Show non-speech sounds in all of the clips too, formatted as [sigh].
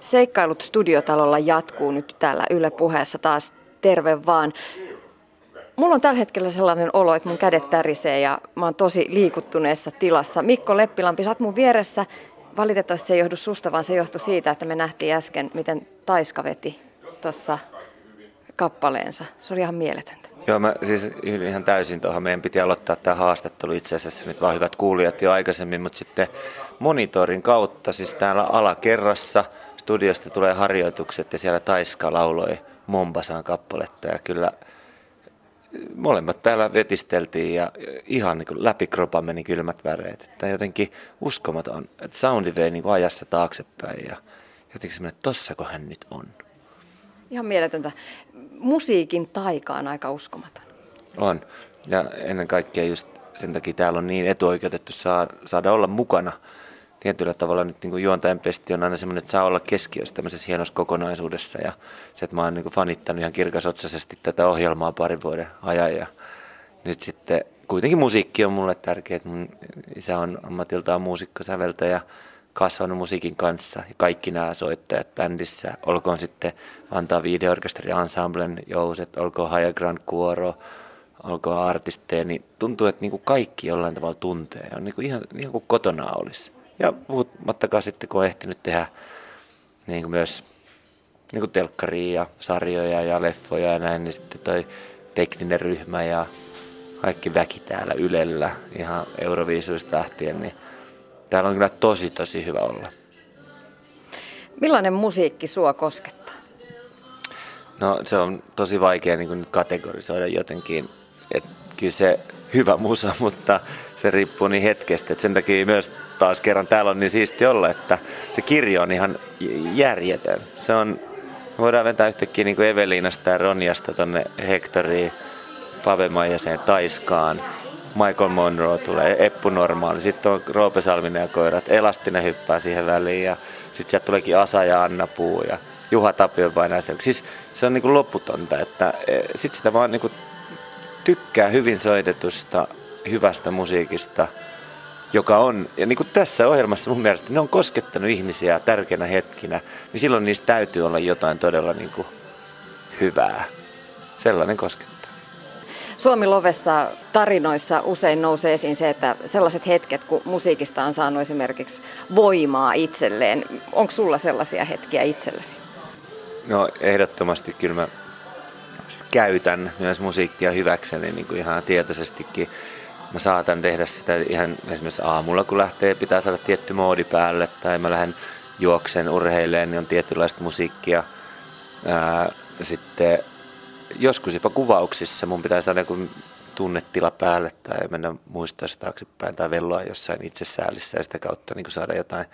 Seikkailut studiotalolla jatkuu nyt täällä Yle puheessa taas terve vaan. Mulla on tällä hetkellä sellainen olo, että mun kädet tärisee ja mä oon tosi liikuttuneessa tilassa. Mikko Leppilampi, sä oot mun vieressä. Valitettavasti se ei johdu susta, vaan se johtui siitä, että me nähtiin äsken, miten Taiska veti tuossa kappaleensa. Se oli ihan mieletöntä. Joo, mä siis ihan täysin tuohon. Meidän piti aloittaa tämä haastattelu itse asiassa nyt vaan hyvät kuulijat jo aikaisemmin, mutta sitten monitorin kautta, siis täällä alakerrassa studiosta tulee harjoitukset ja siellä Taiska lauloi Mombasan kappaletta ja kyllä molemmat täällä vetisteltiin ja ihan niin kuin läpi kropan meni kylmät väreet. Että jotenkin uskomaton, että soundi vei niin kuin ajassa taaksepäin ja jotenkin semmoinen, että tossako hän nyt on. Ihan mieletöntä. Musiikin taika on aika uskomaton. On. Ja ennen kaikkea just sen takia täällä on niin etuoikeutettu saada olla mukana. Tietyllä tavalla nyt niin kuin juontajan pesti on aina semmoinen, että saa olla keskiössä tämmöisessä hienossa kokonaisuudessa. Ja se, että mä oon niin kuin fanittanut ihan kirkasotsaisesti tätä ohjelmaa parin vuoden ajan. Ja nyt sitten kuitenkin musiikki on mulle tärkeä. Mun isä on ammatiltaan muusikko, säveltäjä kasvanut musiikin kanssa. Ja kaikki nämä soittajat bändissä, olkoon sitten antaa videoorkesteri ensemblen jouset, olkoon High Grand Kuoro, olkoon artisteja, niin tuntuu, että niin kuin kaikki jollain tavalla tuntee. On niin kuin ihan, ihan kuin kotona olisi. Ja puhumattakaan sitten, kun on ehtinyt tehdä niin kuin myös niin kuin telkkaria ja sarjoja ja leffoja ja näin, niin sitten toi tekninen ryhmä ja kaikki väki täällä Ylellä ihan Euroviisuista lähtien, niin täällä on kyllä tosi tosi hyvä olla. Millainen musiikki sua koskettaa? No se on tosi vaikea niin nyt kategorisoida jotenkin. Et kyllä se hyvä musa, [laughs] mutta se riippuu niin hetkestä. Et sen takia myös taas kerran. Täällä on niin siisti olla, että se kirjo on ihan järjetön. Se on, voidaan vetää yhtäkkiä niin kuin Eveliinasta ja Ronjasta tonne Hektoriin, Pave Taiskaan, Michael Monroe tulee, Eppu Normaali, sitten on Roope Salminen ja koirat, Elastinen hyppää siihen väliin ja sitten sieltä tuleekin Asa ja Anna Puu ja Juha Tapio painaa. Siis se on niinku loputonta, että e, sitten sitä vaan niinku tykkää hyvin soitetusta, hyvästä musiikista, joka on, ja niin kuin tässä ohjelmassa mun mielestä ne on koskettanut ihmisiä tärkeinä hetkinä, niin silloin niistä täytyy olla jotain todella niin kuin hyvää. Sellainen koskettaa. Suomi Lovessa tarinoissa usein nousee esiin se, että sellaiset hetket, kun musiikista on saanut esimerkiksi voimaa itselleen. Onko sulla sellaisia hetkiä itsellesi? No ehdottomasti kyllä mä käytän myös musiikkia hyväkseni niin kuin ihan tietoisestikin. Mä saatan tehdä sitä ihan esimerkiksi aamulla, kun lähtee, pitää saada tietty moodi päälle, tai mä lähden juoksen urheileen, niin on tietynlaista musiikkia. Ää, sitten joskus jopa kuvauksissa mun pitää saada joku tunnetila päälle tai mennä muistaa taaksepäin tai velloa jossain itsesäälissä ja sitä kautta niin saada jotain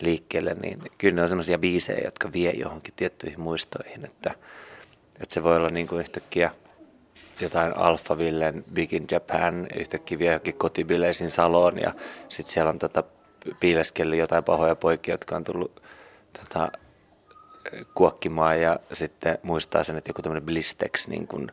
liikkeelle, niin kyllä ne on sellaisia biisejä, jotka vie johonkin tiettyihin muistoihin, että, että se voi olla niin kuin yhtäkkiä jotain Alphavillen Big in Japan, yhtäkkiä vie johonkin kotibileisiin Saloon ja sitten siellä on tota, piileskellyt jotain pahoja poikia, jotka on tullut tota, kuokkimaan ja sitten muistaa sen, että joku tämmöinen blistex niin kuin,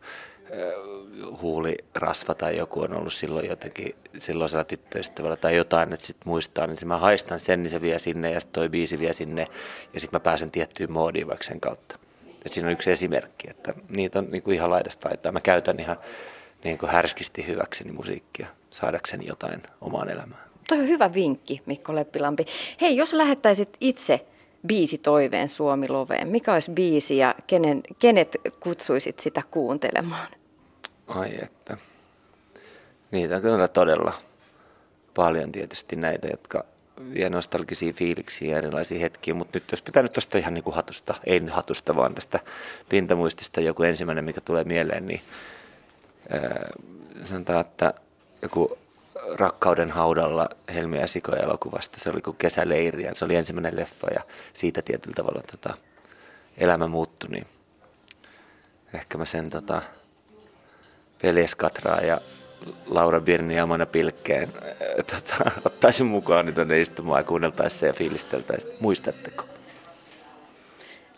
huulirasva tai joku on ollut silloin jotenkin silloisella tyttöystävällä tai jotain, että sitten muistaa, niin mä haistan sen, niin se vie sinne ja sitten toi biisi vie sinne ja sitten mä pääsen tiettyyn moodiin vaikka sen kautta. Et siinä on yksi esimerkki, että niitä on niin kuin ihan laidasta laitaa. Mä käytän ihan niin kuin härskisti hyväkseni musiikkia saadakseni jotain omaan elämään. Toi on hyvä vinkki, Mikko Leppilampi. Hei, jos lähettäisit itse biisi toiveen Suomi Loveen? Mikä olisi biisi ja kenen, kenet kutsuisit sitä kuuntelemaan? Ai että. Niitä on todella paljon tietysti näitä, jotka vie nostalgisia fiiliksiä ja erilaisia hetkiä, mutta nyt jos pitää nyt tuosta ihan niin kuin hatusta, ei hatusta, vaan tästä pintamuistista joku ensimmäinen, mikä tulee mieleen, niin ää, sanotaan, että joku Rakkauden haudalla Helmi ja Siko elokuvasta. Se oli kuin kesäleiri ja se oli ensimmäinen leffa ja siitä tietyllä tavalla tota, elämä muuttui. Niin ehkä mä sen tota, Veljes Katraa ja Laura Birni ja Amana Pilkkeen tota, ottaisin mukaan niin tuonne istumaan ja kuunneltaisiin se ja fiilisteltäisiin. Muistatteko?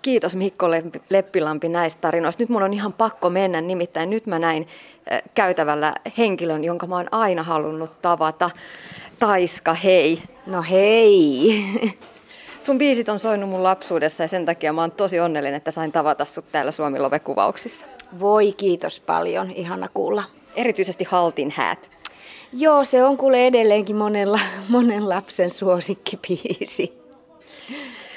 Kiitos Mikko Leppilampi näistä tarinoista. Nyt mun on ihan pakko mennä, nimittäin nyt mä näin käytävällä henkilön, jonka mä oon aina halunnut tavata. Taiska, hei. No hei. [laughs] Sun biisit on soinut mun lapsuudessa ja sen takia mä oon tosi onnellinen, että sain tavata sut täällä Suomi Love-kuvauksissa. Voi kiitos paljon, ihana kuulla. Erityisesti Haltin häät. Joo, se on kuule edelleenkin monella, monen lapsen suosikkipiisi.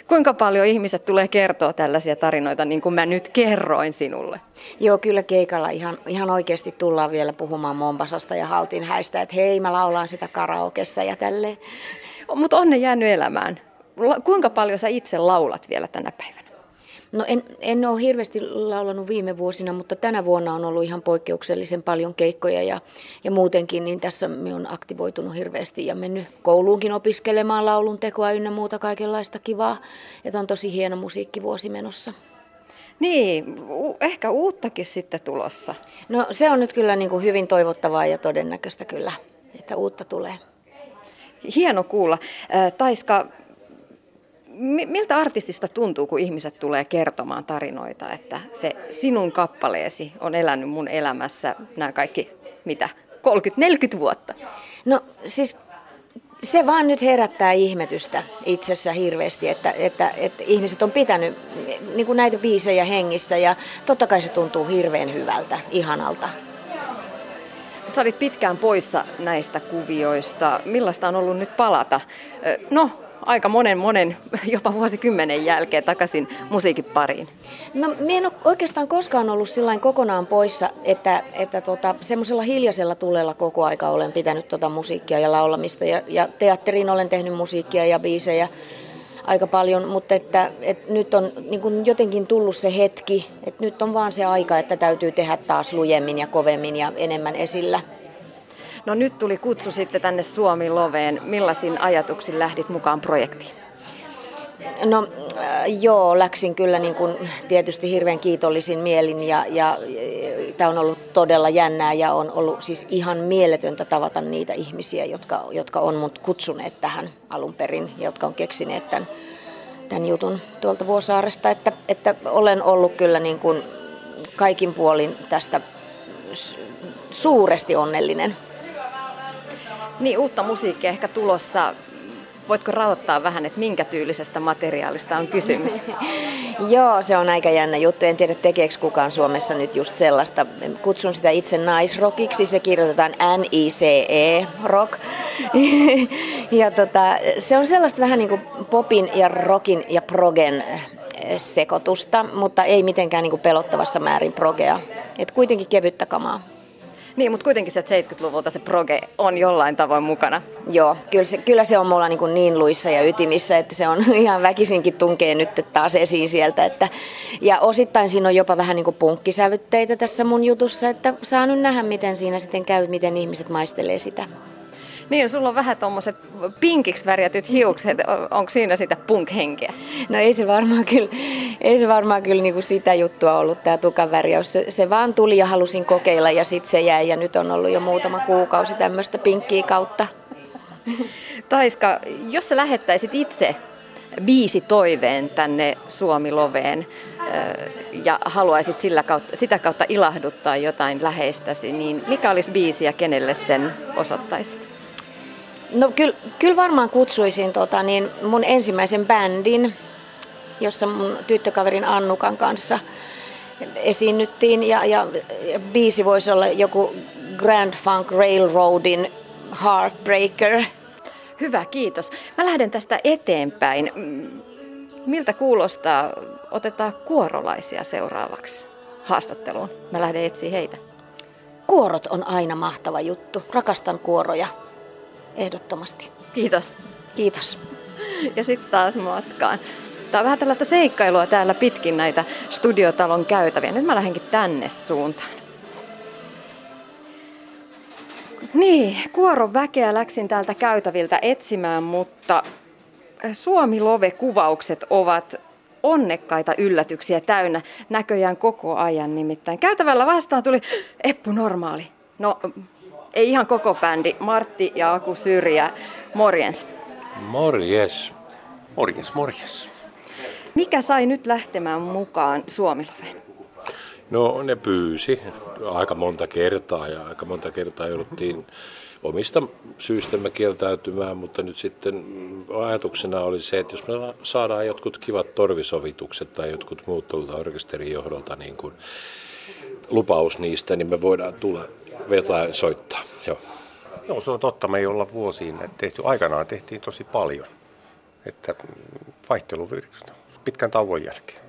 Kuinka paljon ihmiset tulee kertoa tällaisia tarinoita, niin kuin mä nyt kerroin sinulle? Joo, kyllä keikalla ihan, ihan oikeasti tullaan vielä puhumaan Mombasasta ja Haltin häistä, että hei, mä laulaan sitä karaokessa ja tälleen. Mutta onne jäänyt elämään. Kuinka paljon sä itse laulat vielä tänä päivänä? No en, en ole hirveästi laulanut viime vuosina, mutta tänä vuonna on ollut ihan poikkeuksellisen paljon keikkoja ja, ja muutenkin, niin tässä me on aktivoitunut hirveästi ja mennyt kouluunkin opiskelemaan laulun tekoa ynnä muuta kaikenlaista kivaa. Että on tosi hieno musiikkivuosi menossa. Niin, ehkä uuttakin sitten tulossa. No se on nyt kyllä niin kuin hyvin toivottavaa ja todennäköistä kyllä, että uutta tulee. Hieno kuulla. Taiska, miltä artistista tuntuu, kun ihmiset tulee kertomaan tarinoita, että se sinun kappaleesi on elänyt mun elämässä nämä kaikki, mitä, 30-40 vuotta? No siis se vaan nyt herättää ihmetystä itsessä hirveästi, että, että, että ihmiset on pitänyt niin kuin näitä biisejä hengissä ja totta kai se tuntuu hirveän hyvältä, ihanalta. Sä olit pitkään poissa näistä kuvioista. Millaista on ollut nyt palata? No, aika monen, monen, [laughs] jopa vuosikymmenen jälkeen takaisin musiikin pariin? No, minä en ole oikeastaan koskaan ollut sillain kokonaan poissa, että, että tota, semmoisella hiljaisella tulella koko aika olen pitänyt tota musiikkia ja laulamista. Ja, ja teatteriin olen tehnyt musiikkia ja biisejä aika paljon, mutta että, että nyt on niin kuin jotenkin tullut se hetki, että nyt on vaan se aika, että täytyy tehdä taas lujemmin ja kovemmin ja enemmän esillä. No nyt tuli kutsu sitten tänne Suomi Loveen. Millaisin ajatuksin lähdit mukaan projektiin? No äh, joo, läksin kyllä niin kuin tietysti hirveän kiitollisin mielin ja, ja, ja tämä on ollut todella jännää ja on ollut siis ihan mieletöntä tavata niitä ihmisiä, jotka, jotka on mut kutsuneet tähän alun perin ja jotka on keksineet tämän, tämän jutun tuolta Vuosaaresta, että, että olen ollut kyllä niin kuin kaikin puolin tästä suuresti onnellinen. Niin, uutta musiikkia ehkä tulossa. Voitko raottaa vähän, että minkä tyylisestä materiaalista on kysymys? [laughs] Joo, se on aika jännä juttu. En tiedä, tekeekö kukaan Suomessa nyt just sellaista. Kutsun sitä itse naisrockiksi. Se kirjoitetaan N-I-C-E, rock. [laughs] ja tota, se on sellaista vähän niin kuin popin ja rockin ja progen sekoitusta, mutta ei mitenkään niin kuin pelottavassa määrin progea. Et kuitenkin kevyttä kamaa. Niin, mutta kuitenkin se 70-luvulta se proge on jollain tavoin mukana. Joo, kyllä se, kyllä se on mulla niin, kuin niin luissa ja ytimissä, että se on [laughs] ihan väkisinkin tunkee nyt taas esiin sieltä. Että, ja osittain siinä on jopa vähän niin kuin punkkisävytteitä tässä mun jutussa, että saa nyt nähdä, miten siinä sitten käy, miten ihmiset maistelee sitä. Niin, sulla on vähän tuommoiset pinkiksi värjätyt hiukset. Onko siinä sitä punk-henkeä? No ei se varmaan kyllä, ei se varmaan kyllä niinku sitä juttua ollut tämä tukan värjäys. Se, se, vaan tuli ja halusin kokeilla ja sitten se jäi ja nyt on ollut jo muutama kuukausi tämmöistä pinkkiä kautta. Taiska, jos sä lähettäisit itse viisi toiveen tänne Suomi-loveen ja haluaisit sillä kautta, sitä kautta ilahduttaa jotain läheistäsi, niin mikä olisi biisi ja kenelle sen osoittaisit? No kyllä, kyllä varmaan kutsuisin tota, niin mun ensimmäisen bändin, jossa mun tyttökaverin Annukan kanssa esiinnyttiin. Ja, ja, ja biisi voisi olla joku Grand Funk Railroadin Heartbreaker. Hyvä, kiitos. Mä lähden tästä eteenpäin. Miltä kuulostaa? Otetaan kuorolaisia seuraavaksi haastatteluun. Mä lähden etsiä heitä. Kuorot on aina mahtava juttu. Rakastan kuoroja ehdottomasti. Kiitos. Kiitos. Ja sitten taas matkaan. Tämä on vähän tällaista seikkailua täällä pitkin näitä studiotalon käytäviä. Nyt mä lähdenkin tänne suuntaan. Niin, kuoron väkeä läksin täältä käytäviltä etsimään, mutta Suomi Love-kuvaukset ovat onnekkaita yllätyksiä täynnä näköjään koko ajan nimittäin. Käytävällä vastaan tuli Eppu Normaali. No, ei ihan koko bändi, Martti ja Aku Syrjä, morjens. Morjes. Morjes, morjes. Mikä sai nyt lähtemään mukaan Suomiloveen? No ne pyysi aika monta kertaa ja aika monta kertaa jouduttiin omista syystämme kieltäytymään, mutta nyt sitten ajatuksena oli se, että jos me saadaan jotkut kivat torvisovitukset tai jotkut muut tuolta orkesterin johdolta niin kuin lupaus niistä, niin me voidaan tulla vetää soittaa. Joo. Joo, se on totta. Me ei olla vuosiin tehty. Aikanaan tehtiin tosi paljon. Että vaihteluviristä pitkän tauon jälkeen.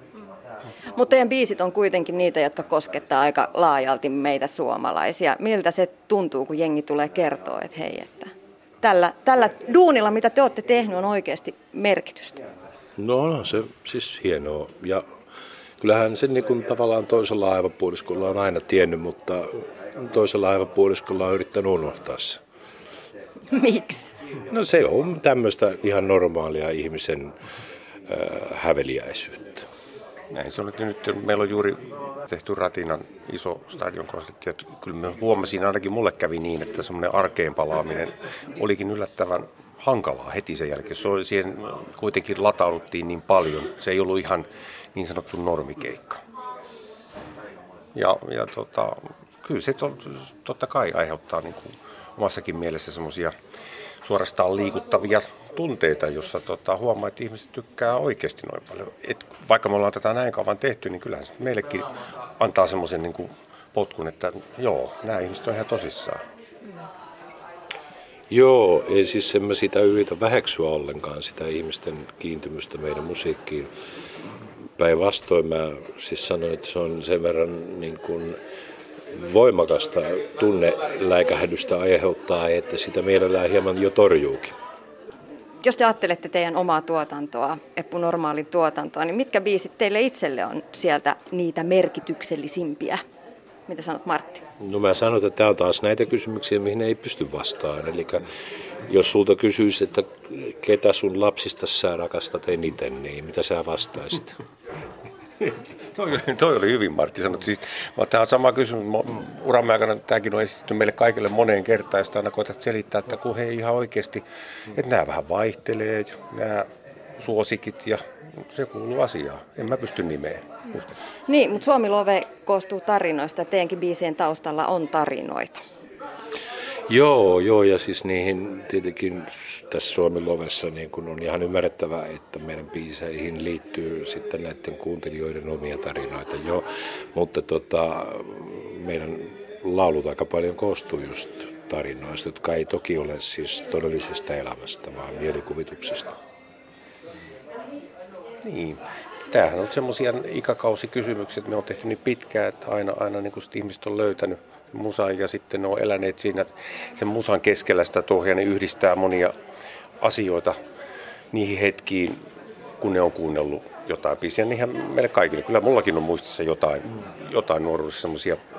Mutta teidän biisit on kuitenkin niitä, jotka koskettaa aika laajalti meitä suomalaisia. Miltä se tuntuu, kun jengi tulee kertoa, että hei, että tällä, tällä duunilla, mitä te olette tehnyt, on oikeasti merkitystä? No on se siis hienoa. Ja kyllähän se niin kuin tavallaan toisella aivapuoliskolla on aina tiennyt, mutta toisella aivapuoliskolla on yrittänyt unohtaa se. Miksi? No se on tämmöistä ihan normaalia ihmisen äh, häveliäisyyttä. Näin se on nyt. Meillä on juuri tehty Ratinan iso stadionkonsertti. Kyllä mä huomasin, ainakin mulle kävi niin, että semmoinen arkeen palaaminen olikin yllättävän hankalaa heti sen jälkeen. Se oli, siihen kuitenkin latauduttiin niin paljon. Se ei ollut ihan niin sanottu normikeikka. Ja, ja tota, kyllä se totta kai aiheuttaa niin kuin omassakin mielessä semmoisia suorastaan liikuttavia tunteita, jossa tota, huomaa, että ihmiset tykkää oikeasti noin paljon. Et vaikka me ollaan tätä näin kauan tehty, niin kyllähän se meillekin antaa semmoisen niin potkun, että joo, nämä ihmiset on ihan tosissaan. Joo, ei siis en mä sitä yritä väheksyä ollenkaan, sitä ihmisten kiintymystä meidän musiikkiin. Päinvastoin mä siis sanon, että se on sen verran niin kuin voimakasta tunneläikähdystä aiheuttaa, että sitä mielellään hieman jo torjuukin. Jos te ajattelette teidän omaa tuotantoa, Eppu Normaalin tuotantoa, niin mitkä biisit teille itselle on sieltä niitä merkityksellisimpiä? Mitä sanot Martti? No mä sanon, että tämä on taas näitä kysymyksiä, mihin ei pysty vastaamaan. Eli jos sulta kysyisi, että ketä sun lapsista sä rakastat eniten, niin mitä sä vastaisit? [laughs] [laughs] toi, toi oli hyvin, Martti sanoi. Siis, tämä on sama kysymys. Uramme aikana tämäkin on esitetty meille kaikille moneen kertaan, josta aina koetat selittää, että kun he ihan oikeasti, että nämä vähän vaihtelee, nämä suosikit ja se kuuluu asiaan. En mä pysty nimeen. Niin, mutta Suomi Love koostuu tarinoista. Teidänkin biisien taustalla on tarinoita. Joo, joo, ja siis niihin tietenkin tässä Suomen lovessa niin kun on ihan ymmärrettävää, että meidän biiseihin liittyy sitten näiden kuuntelijoiden omia tarinoita, joo, mutta tota, meidän laulut aika paljon koostuu just tarinoista, jotka ei toki ole siis todellisesta elämästä, vaan mielikuvituksesta. Niin. Tämähän on semmoisia ikäkausikysymyksiä, että me on tehty niin pitkään, että aina, aina niin ihmiset on löytänyt musan ja sitten ne on eläneet siinä sen musan keskellä sitä tohja, ne yhdistää monia asioita niihin hetkiin, kun ne on kuunnellut jotain biisiä. Niinhän meille kaikille, kyllä mullakin on muistissa jotain, jotain nuoruudessa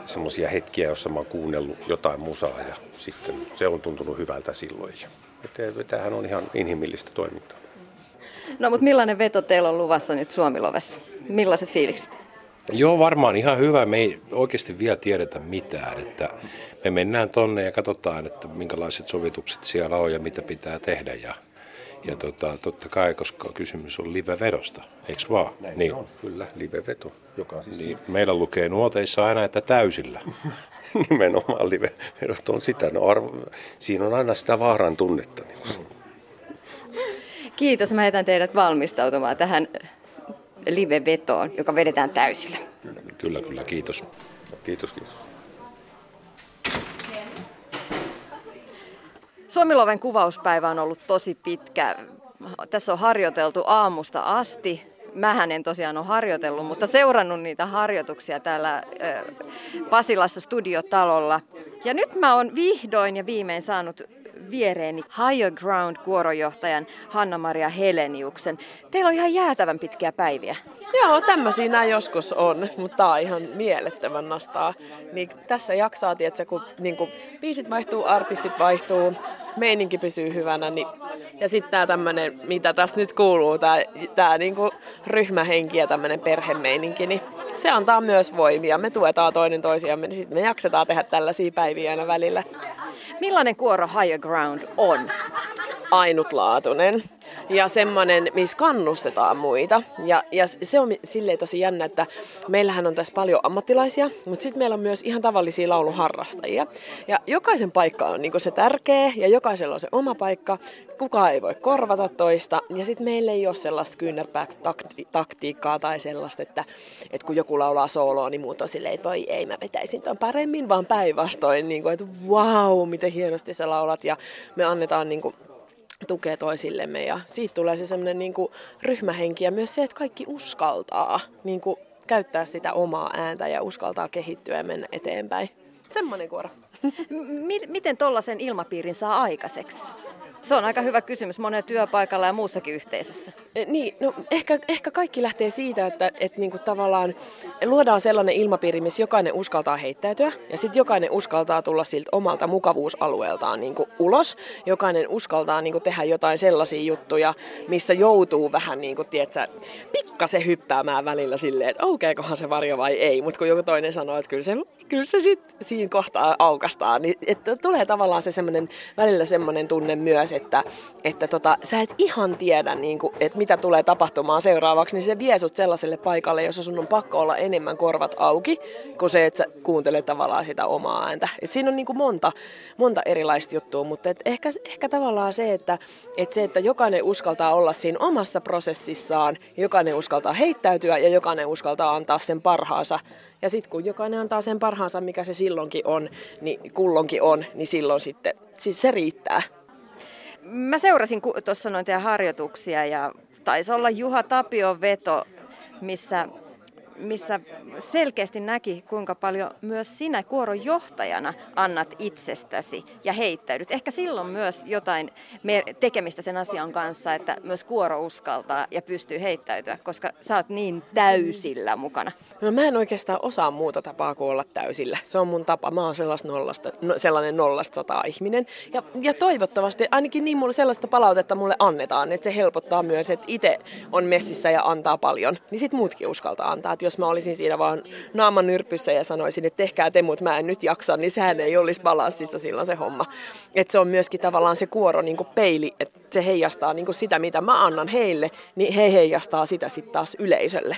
semmoisia hetkiä, joissa mä oon kuunnellut jotain musaa ja sitten se on tuntunut hyvältä silloin. Että tämähän on ihan inhimillistä toimintaa. No mutta millainen veto teillä on luvassa nyt Suomilovessa? Millaiset fiilikset? Joo, varmaan ihan hyvä. Me ei oikeasti vielä tiedetä mitään. Että me mennään tonne ja katsotaan, että minkälaiset sovitukset siellä on ja mitä pitää tehdä. Ja, ja tota, totta kai, koska kysymys on live-vedosta, eikö vaan? Näin niin. on, kyllä, live-veto. Joka siis niin, meillä lukee nuoteissa aina, että täysillä. [laughs] Nimenomaan live-vedot on sitä. No arvo, siinä on aina sitä vaaran tunnetta. Niin Kiitos, mä jätän teidät valmistautumaan tähän live-vetoon, joka vedetään täysillä. Kyllä, kyllä, kiitos. Kiitos, kiitos. Suomiloven kuvauspäivä on ollut tosi pitkä. Tässä on harjoiteltu aamusta asti. Mähän en tosiaan ole harjoitellut, mutta seurannut niitä harjoituksia täällä Pasilassa studiotalolla. Ja nyt mä oon vihdoin ja viimein saanut viereeni Higher Ground kuorojohtajan Hanna-Maria Heleniuksen. Teillä on ihan jäätävän pitkiä päiviä. Joo, tämmöisiä nämä joskus on, mutta tämä on ihan mielettömän nastaa. Niin tässä jaksaa, tietsä, kun niin kun biisit vaihtuu, artistit vaihtuu, meininki pysyy hyvänä. Niin, ja sitten tämä tämmöinen, mitä tässä nyt kuuluu, tämä, tämä niin ryhmähenki ja tämmöinen perhemeininki, niin se antaa myös voimia. Me tuetaan toinen toisiamme, niin sitten me jaksetaan tehdä tällaisia päiviä aina välillä. Millainen kuoro Higher Ground on? ainutlaatuinen ja semmoinen, missä kannustetaan muita. Ja, ja se on silleen tosi jännä, että meillähän on tässä paljon ammattilaisia, mutta sitten meillä on myös ihan tavallisia lauluharrastajia. Ja jokaisen paikka on niin se tärkeä ja jokaisella on se oma paikka. Kukaan ei voi korvata toista. Ja sitten meillä ei ole sellaista kyynärpää-taktiikkaa tai sellaista, että, että kun joku laulaa sooloa, niin muut on silleen, että voi ei, mä vetäisin ton paremmin, vaan päinvastoin, niin kuin, että wow, miten hienosti sä laulat. Ja me annetaan niin kuin, tukea toisillemme ja siitä tulee se semmoinen niin ryhmähenki ja myös se, että kaikki uskaltaa niin kuin, käyttää sitä omaa ääntä ja uskaltaa kehittyä ja mennä eteenpäin. Semmoinen kuora. M- miten tuollaisen ilmapiirin saa aikaiseksi? Se on aika hyvä kysymys monen työpaikalla ja muussakin yhteisössä. E, niin, no ehkä, ehkä kaikki lähtee siitä, että, että niinku tavallaan luodaan sellainen ilmapiiri, missä jokainen uskaltaa heittäytyä ja sitten jokainen uskaltaa tulla siltä omalta mukavuusalueeltaan niinku ulos. Jokainen uskaltaa niinku tehdä jotain sellaisia juttuja, missä joutuu vähän niinku, tiedätkö, pikkasen hyppäämään välillä silleen, että aukeakohan se varjo vai ei. Mutta kun joku toinen sanoo, että kyllä se, kyllä se sitten siinä kohtaa aukastaa, niin että tulee tavallaan se semmoinen, välillä semmoinen tunne myös, että, että tota, sä et ihan tiedä, niin kuin, että mitä tulee tapahtumaan seuraavaksi, niin se vie sut sellaiselle paikalle, jossa sun on pakko olla enemmän korvat auki, kuin se, että sä kuuntelet tavallaan sitä omaa ääntä. Et siinä on niin kuin monta, monta erilaista juttua, mutta et ehkä, ehkä tavallaan se että, että se, että jokainen uskaltaa olla siinä omassa prosessissaan, jokainen uskaltaa heittäytyä ja jokainen uskaltaa antaa sen parhaansa, ja sitten kun jokainen antaa sen parhaansa, mikä se silloinkin on, niin kullonkin on, niin silloin sitten siis se riittää. Mä seurasin tuossa noin harjoituksia ja taisi olla Juha Tapion veto, missä missä selkeästi näki, kuinka paljon myös sinä kuoron johtajana annat itsestäsi ja heittäydyt. Ehkä silloin myös jotain tekemistä sen asian kanssa, että myös kuoro uskaltaa ja pystyy heittäytyä, koska sä oot niin täysillä mukana. No mä en oikeastaan osaa muuta tapaa kuin olla täysillä. Se on mun tapa. Mä oon nollasta, no, sellainen nollasta sata ihminen. Ja, ja toivottavasti ainakin niin mulle sellaista palautetta mulle annetaan, että se helpottaa myös, että itse on messissä ja antaa paljon, niin sit muutkin uskaltaa antaa. Että jos mä olisin siinä vaan naaman nyrpyssä ja sanoisin, että tehkää te, mutta mä en nyt jaksa, niin sehän ei olisi balanssissa silloin se homma. Että se on myöskin tavallaan se kuoro niin kuin peili, että se heijastaa niin kuin sitä, mitä mä annan heille, niin he heijastaa sitä sitten taas yleisölle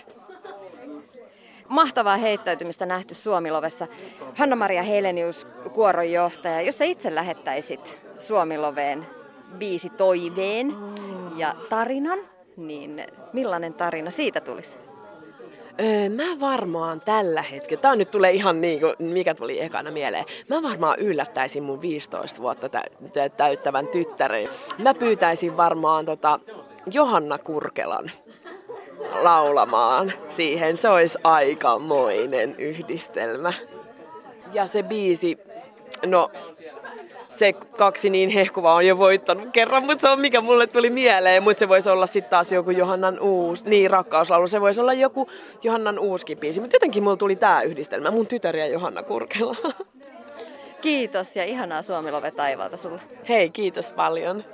mahtavaa heittäytymistä nähty Suomilovessa. Hanna-Maria Helenius, kuoronjohtaja, jos sä itse lähettäisit Suomiloveen biisi toiveen ja tarinan, niin millainen tarina siitä tulisi? Öö, mä varmaan tällä hetkellä, tää nyt tulee ihan niin kuin, mikä tuli ekana mieleen, mä varmaan yllättäisin mun 15 vuotta täyttävän tyttären. Mä pyytäisin varmaan tota Johanna Kurkelan laulamaan siihen. Se olisi aikamoinen yhdistelmä. Ja se biisi, no se kaksi niin hehkuva on jo voittanut kerran, mutta se on mikä mulle tuli mieleen. Mutta se voisi olla sitten taas joku Johannan uusi, niin rakkauslaulu, se voisi olla joku Johannan uusi biisi. Mutta jotenkin mulla tuli tämä yhdistelmä, mun tytär ja Johanna Kurkela. Kiitos ja ihanaa Suomilove taivaalta sulle. Hei, kiitos paljon.